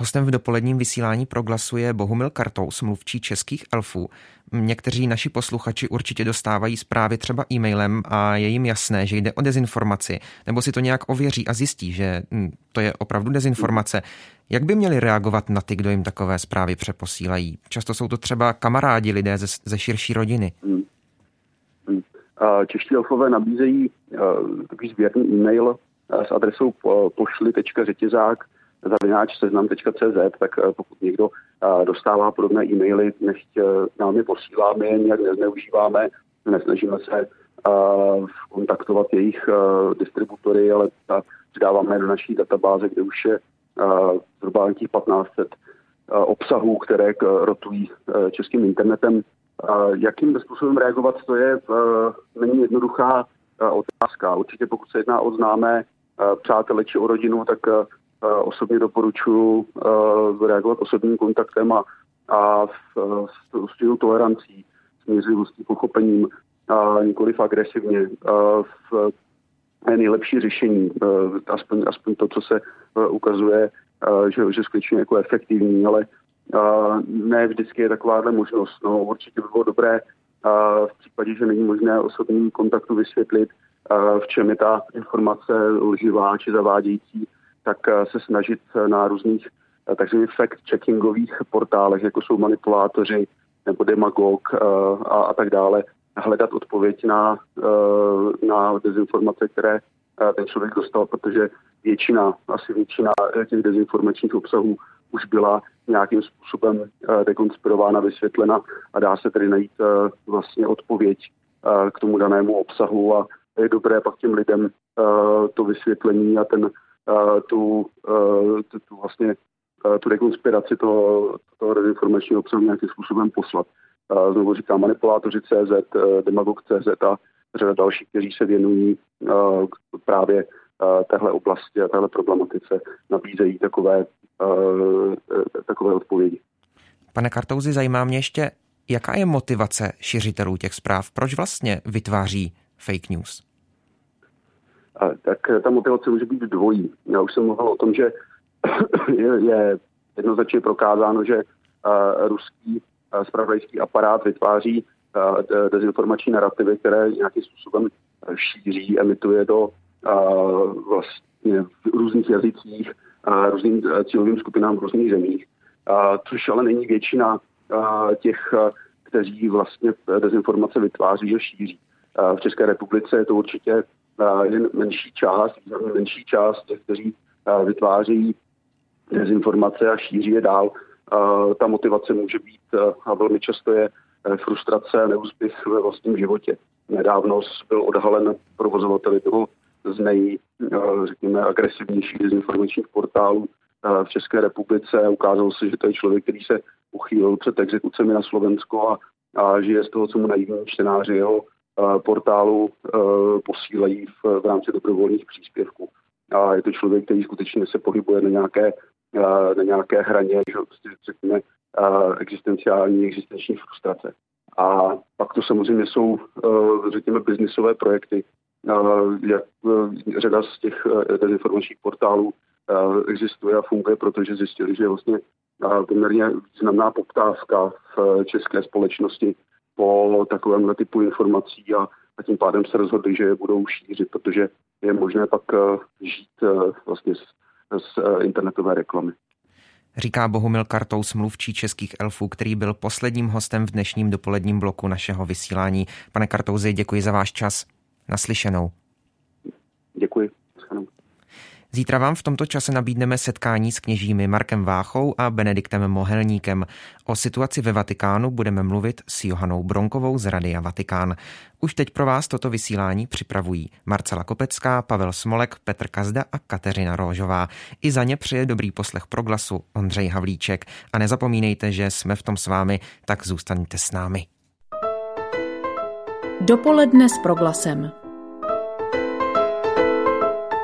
Hostem v dopoledním vysílání proglasuje Bohumil Kartous, mluvčí českých elfů. Někteří naši posluchači určitě dostávají zprávy třeba e-mailem a je jim jasné, že jde o dezinformaci, nebo si to nějak ověří a zjistí, že hm, to je opravdu dezinformace. Jak by měli reagovat na ty, kdo jim takové zprávy přeposílají? Často jsou to třeba kamarádi, lidé ze, ze širší rodiny. Hmm. Hmm. Čeští elfové nabízejí takový sběrný e-mail s adresou pošli.řetězák zavináč seznam.cz, tak eh, pokud někdo eh, dostává podobné e-maily, nechť eh, nám je posílá, my je nějak nezneužíváme, nesnažíme se kontaktovat jejich distributory, ale přidáváme do naší databáze, kde už je zhruba nějakých 1500 obsahů, které rotují českým internetem. Jakým způsobem reagovat, to je není jednoduchá otázka. Určitě pokud se jedná o známé přátele či o rodinu, tak osobně doporučuji reagovat osobním kontaktem a, a s, s tolerancí, smířivostí, pochopením, a nikoliv agresivně. A v, je nejlepší řešení, aspoň, aspoň to, co se ukazuje, že, že skutečně jako efektivní, ale ne vždycky je takováhle možnost. No, určitě by bylo dobré v případě, že není možné osobním kontaktu vysvětlit, v čem je ta informace lživá či zavádějící, tak eh, se snažit eh, na různých eh, takzvaných fact-checkingových portálech, jako jsou manipulátoři nebo demagog a, a tak dále, hledat odpověď na, na dezinformace, které ten člověk dostal, protože většina, asi většina těch dezinformačních obsahů už byla nějakým způsobem dekonspirována, vysvětlena a dá se tedy najít vlastně odpověď k tomu danému obsahu a je dobré pak těm lidem to vysvětlení a ten tu, tu, tu vlastně tu rekonspiraci toho, toho dezinformačního obsahu nějakým způsobem poslat. Znovu říkám manipulátoři CZ, demagog CZ a řada dalších, kteří se věnují právě téhle oblasti a téhle problematice, nabízejí takové, takové odpovědi. Pane Kartouzi, zajímá mě ještě, jaká je motivace šiřitelů těch zpráv? Proč vlastně vytváří fake news? Tak ta motivace může být dvojí. Já už jsem mluvil o tom, že je, je jednoznačně prokázáno, že uh, ruský uh, spravodajský aparát vytváří dezinformační narrativy, které nějakým způsobem šíří, emituje do vlastně v různých jazycích, různým cílovým skupinám v různých zemích, což ale není většina těch, kteří vlastně dezinformace vytváří a šíří. V České republice je to určitě jen menší část, menší část kteří vytváří dezinformace a šíří je dál. Ta motivace může být a velmi často je frustrace a neúspěch ve vlastním životě. Nedávno byl odhalen provozovateli toho z nej, řekněme, agresivnějších dezinformačních portálů v České republice. Ukázalo se, že to je člověk, který se uchýlil před exekucemi na Slovensko a, a žije z toho, co mu naivní čtenáři jeho portálu posílají v, v rámci dobrovolných příspěvků. A je to člověk, který skutečně se pohybuje na nějaké, na nějaké hraně, že prostě řekněme, existenciální, existenční frustrace. A pak to samozřejmě jsou, řekněme, biznisové projekty, jak řada z těch dezinformačních portálů existuje a funguje, protože zjistili, že vlastně poměrně významná poptávka v české společnosti po takovém typu informací a, a tím pádem se rozhodli, že je budou šířit, protože je možné pak uh, žít uh, vlastně z, z uh, internetové reklamy. Říká Bohumil Kartou, smluvčí českých elfů, který byl posledním hostem v dnešním dopoledním bloku našeho vysílání. Pane Kartouzi, děkuji za váš čas. Naslyšenou. Děkuji. Zítra vám v tomto čase nabídneme setkání s kněžími Markem Váchou a Benediktem Mohelníkem. O situaci ve Vatikánu budeme mluvit s Johanou Bronkovou z Radia Vatikán. Už teď pro vás toto vysílání připravují Marcela Kopecká, Pavel Smolek, Petr Kazda a Kateřina Róžová. I za ně přeje dobrý poslech proglasu Ondřej Havlíček. A nezapomínejte, že jsme v tom s vámi, tak zůstaňte s námi. Dopoledne s proglasem.